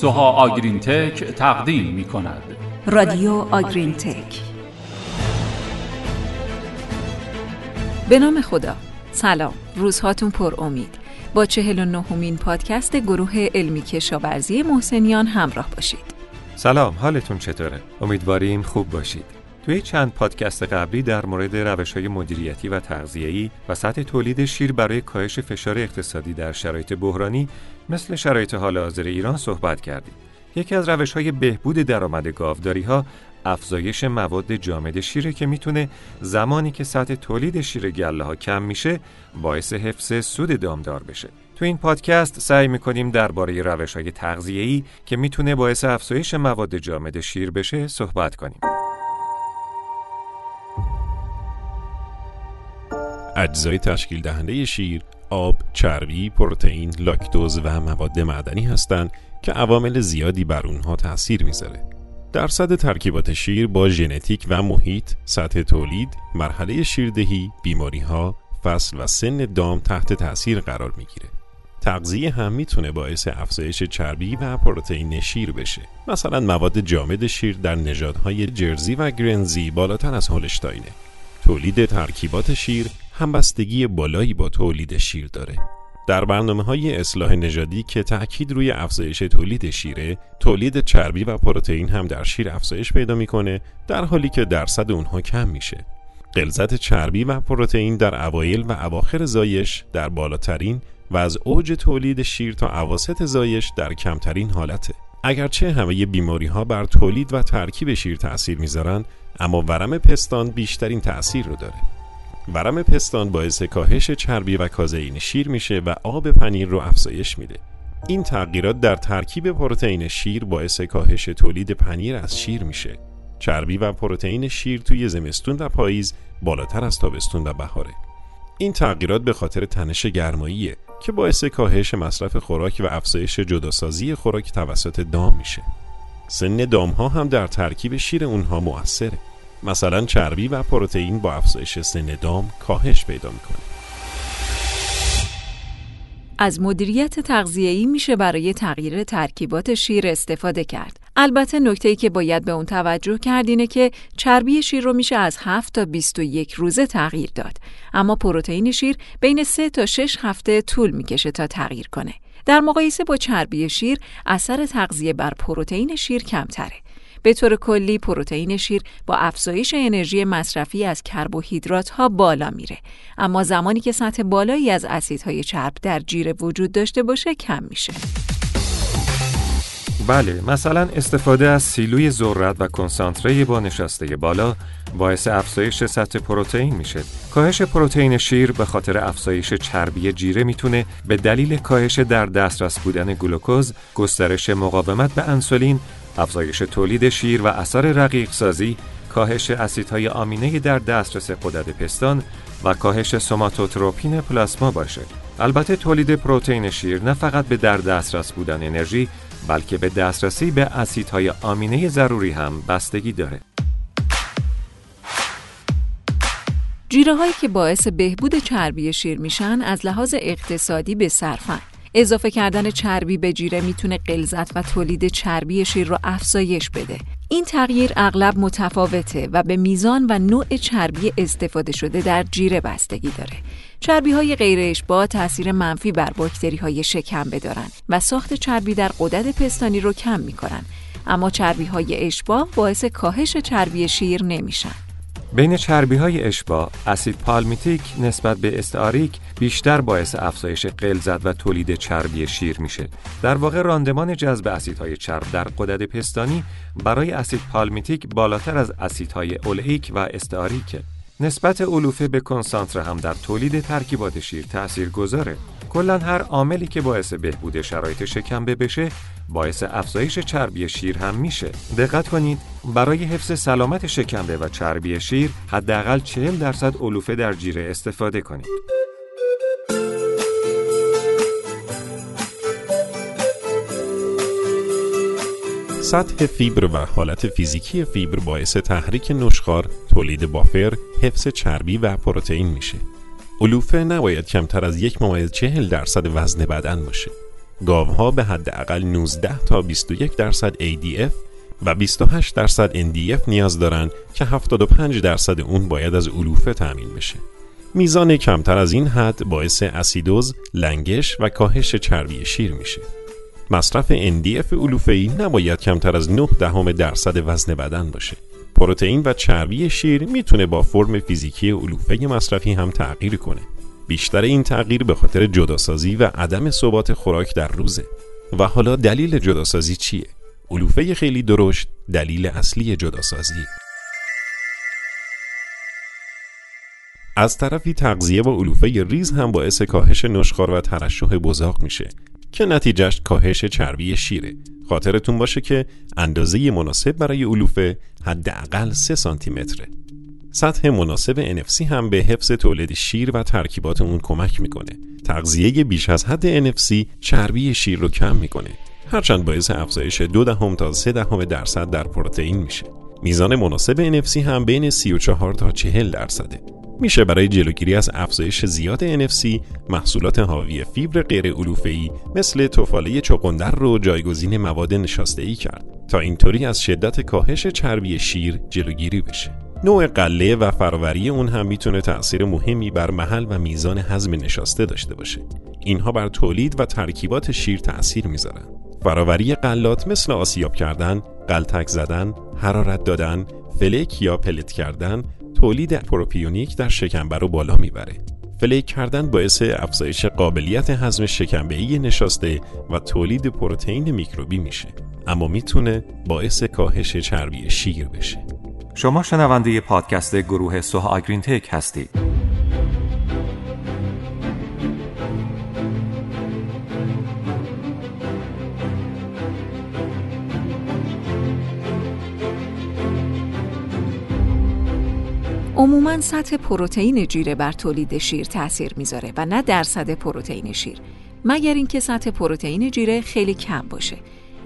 سوها آگرین تک تقدیم می کند رادیو آگرین تک به نام خدا. سلام. روزهاتون پر امید. با چهل و نهمین پادکست گروه علمی کشاورزی محسنیان همراه باشید. سلام. حالتون چطوره؟ امیدواریم خوب باشید. توی چند پادکست قبلی در مورد روش های مدیریتی و تغذیه‌ای و سطح تولید شیر برای کاهش فشار اقتصادی در شرایط بحرانی مثل شرایط حال حاضر ایران صحبت کردیم. یکی از روش های بهبود درآمد گاوداری ها افزایش مواد جامد شیره که می‌تونه زمانی که سطح تولید شیر گله ها کم میشه باعث حفظ سود دامدار بشه. تو این پادکست سعی می‌کنیم درباره روش های تغذیه‌ای که می‌تونه باعث افزایش مواد جامد شیر بشه صحبت کنیم. اجزای تشکیل دهنده شیر آب، چربی، پروتئین، لاکتوز و مواد معدنی هستند که عوامل زیادی بر اونها تاثیر می‌ذاره. درصد ترکیبات شیر با ژنتیک و محیط، سطح تولید، مرحله شیردهی، بیماری ها، فصل و سن دام تحت تاثیر قرار می‌گیره. تغذیه هم می‌تونه باعث افزایش چربی و پروتئین شیر بشه. مثلا مواد جامد شیر در نژادهای جرزی و گرنزی بالاتر از هولشتاینه. تولید ترکیبات شیر همبستگی بالایی با تولید شیر داره. در برنامه های اصلاح نژادی که تأکید روی افزایش تولید شیره، تولید چربی و پروتئین هم در شیر افزایش پیدا می‌کنه در حالی که درصد اونها کم میشه. غلظت چربی و پروتئین در اوایل و اواخر زایش در بالاترین و از اوج تولید شیر تا اواسط زایش در کمترین حالته. اگرچه همه بیماری ها بر تولید و ترکیب شیر تأثیر می‌ذارن اما ورم پستان بیشترین تأثیر رو داره. ورم پستان باعث کاهش چربی و کازئین شیر میشه و آب پنیر رو افزایش میده. این تغییرات در ترکیب پروتئین شیر باعث کاهش تولید پنیر از شیر میشه. چربی و پروتئین شیر توی زمستون و پاییز بالاتر از تابستون و بهاره. این تغییرات به خاطر تنش گرماییه که باعث کاهش مصرف خوراک و افزایش جداسازی خوراک توسط دام میشه. سن دام ها هم در ترکیب شیر اونها مؤثره. مثلا چربی و پروتئین با افزایش سن دام کاهش پیدا می‌کنه. از مدیریت تغذیه‌ای میشه برای تغییر ترکیبات شیر استفاده کرد. البته نکته ای که باید به اون توجه کرد اینه که چربی شیر رو میشه از 7 تا 21 روزه تغییر داد. اما پروتئین شیر بین 3 تا 6 هفته طول می‌کشه تا تغییر کنه. در مقایسه با چربی شیر، اثر تغذیه بر پروتئین شیر کمتره. به طور کلی پروتئین شیر با افزایش انرژی مصرفی از کربوهیدرات ها بالا میره اما زمانی که سطح بالایی از اسیدهای چرب در جیره وجود داشته باشه کم میشه بله مثلا استفاده از سیلوی ذرت و کنسانتره با نشسته بالا باعث افزایش سطح پروتئین میشه. کاهش پروتئین شیر به خاطر افزایش چربی جیره می‌تونه به دلیل کاهش در دسترس بودن گلوکوز، گسترش مقاومت به انسولین افزایش تولید شیر و اثر رقیق سازی، کاهش اسیدهای آمینه در دسترس قدرت پستان و کاهش سوماتوتروپین پلاسما باشه. البته تولید پروتئین شیر نه فقط به در دسترس بودن انرژی بلکه به دسترسی به اسیدهای آمینه ضروری هم بستگی داره. جیره هایی که باعث بهبود چربی شیر میشن از لحاظ اقتصادی به صرفن. اضافه کردن چربی به جیره می‌تونه غلظت و تولید چربی شیر رو افزایش بده. این تغییر اغلب متفاوته و به میزان و نوع چربی استفاده شده در جیره بستگی داره. چربی های غیر اشباع تاثیر منفی بر باکتری های شکم بدارن و ساخت چربی در قدرت پستانی رو کم می‌کنن. اما چربی های اشباع باعث کاهش چربی شیر نمیشن. بین چربی های اشباع، اسید پالمیتیک نسبت به استاریک بیشتر باعث افزایش غلظت و تولید چربی شیر میشه. در واقع راندمان جذب اسیدهای چرب در قدرت پستانی برای اسید پالمیتیک بالاتر از اسیدهای اولئیک و استاریکه. نسبت علوفه به کنسانتره هم در تولید ترکیبات شیر تأثیر گذاره. کلا هر عاملی که باعث بهبود شرایط شکمبه بشه باعث افزایش چربی شیر هم میشه. دقت کنید برای حفظ سلامت شکمبه و چربی شیر حداقل 40 درصد علوفه در جیره استفاده کنید. سطح فیبر و حالت فیزیکی فیبر باعث تحریک نشخار، تولید بافر، حفظ چربی و پروتئین میشه. علوفه نباید کمتر از یک ممیز چهل درصد وزن بدن باشه. گاوها به حداقل 19 تا 21 درصد ADF و 28 درصد NDF نیاز دارند که 75 درصد اون باید از علوفه تأمین بشه. میزان کمتر از این حد باعث اسیدوز، لنگش و کاهش چربی شیر میشه. مصرف NDF ای نباید کمتر از 9 دهم درصد وزن بدن باشه. پروتئین و چربی شیر می‌تونه با فرم فیزیکی علوفه مصرفی هم تغییر کنه. بیشتر این تغییر به خاطر جداسازی و عدم ثبات خوراک در روزه. و حالا دلیل جداسازی چیه؟ علوفه خیلی درشت دلیل اصلی جداسازی از طرفی تغذیه با علوفه ریز هم باعث کاهش نشخار و ترشح بزاق میشه که نتیجهش کاهش چربی شیره. خاطرتون باشه که اندازه مناسب برای علوفه حداقل 3 سانتی متره سطح مناسب NFC هم به حفظ تولید شیر و ترکیبات اون کمک می‌کنه. تغذیه بیش از حد NFC چربی شیر رو کم می‌کنه. هرچند باعث افزایش دو دهم تا سه دهم درصد در پروتئین میشه. میزان مناسب NFC هم بین 34 تا 40 درصده. میشه برای جلوگیری از افزایش زیاد NFC محصولات حاوی فیبر غیر علوفه‌ای مثل توفاله چقندر رو جایگزین مواد نشاسته کرد تا اینطوری از شدت کاهش چربی شیر جلوگیری بشه. نوع قله و فراوری اون هم می‌تونه تأثیر مهمی بر محل و میزان هضم نشاسته داشته باشه. اینها بر تولید و ترکیبات شیر تأثیر می‌ذارن. فراوری قلات مثل آسیاب کردن، قلتک زدن، حرارت دادن، فلک یا پلت کردن تولید پروپیونیک در شکمبه رو بالا می‌بره. flake کردن باعث افزایش قابلیت هضم شکمبه‌ای نشاسته و تولید پروتئین میکروبی میشه اما می‌تونه باعث کاهش چربی شیر بشه شما شنونده پادکست گروه سوها آگرین تک هستید عموما سطح پروتئین جیره بر تولید شیر تاثیر می‌ذاره و نه درصد پروتئین شیر مگر اینکه سطح پروتئین جیره خیلی کم باشه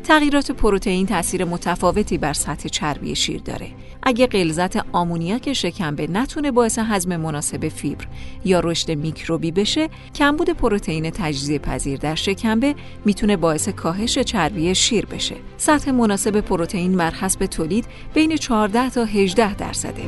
تغییرات پروتئین تاثیر متفاوتی بر سطح چربی شیر داره. اگه غلظت آمونیاک شکمبه نتونه باعث هضم مناسب فیبر یا رشد میکروبی بشه، کمبود پروتئین تجزیه پذیر در شکمبه می‌تونه باعث کاهش چربی شیر بشه. سطح مناسب پروتئین بر حسب تولید بین 14 تا 18 درصده.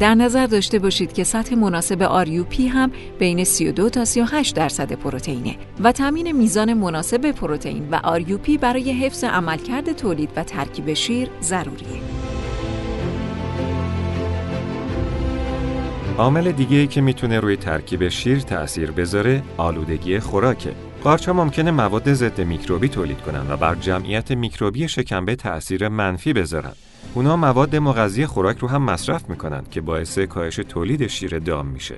در نظر داشته باشید که سطح مناسب آریوپی هم بین 32 تا 38 درصد پروتئینه و تامین میزان مناسب پروتئین و آریوپی برای حفظ عملکرد تولید و ترکیب شیر ضروریه. عامل دیگه که می‌تونه روی ترکیب شیر تأثیر بذاره آلودگی خوراکه. قارچ ممکنه مواد ضد میکروبی تولید کنن و بر جمعیت میکروبی شکمبه تأثیر منفی بذارن. اونا مواد مغذی خوراک رو هم مصرف می‌کنن که باعث کاهش تولید شیر دام میشه.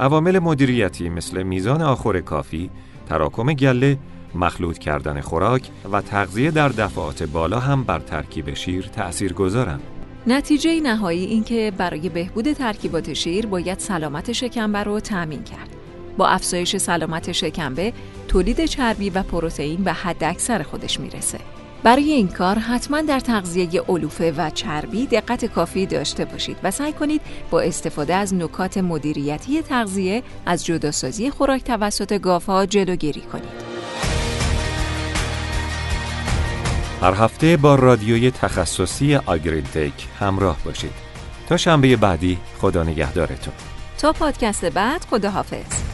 عوامل مدیریتی مثل میزان آخور کافی، تراکم گله، مخلوط کردن خوراک و تغذیه در دفعات بالا هم بر ترکیب شیر تأثیر گذارن. نتیجه نهایی این که برای بهبود ترکیبات شیر باید سلامت شکمبه رو تأمین کرد. با افزایش سلامت شکمبه، تولید چربی و پروتئین به حد اکثر خودش می‌رسه. برای این کار حتما در تغذیه علوفه و چربی دقت کافی داشته باشید و سعی کنید با استفاده از نکات مدیریتی تغذیه از جداسازی خوراک توسط گاوها جلوگیری کنید. هر هفته با رادیوی تخصصی آگرینتک همراه باشید. تا شنبه بعدی خدا نگهدارتون. تا پادکست بعد خداحافظ.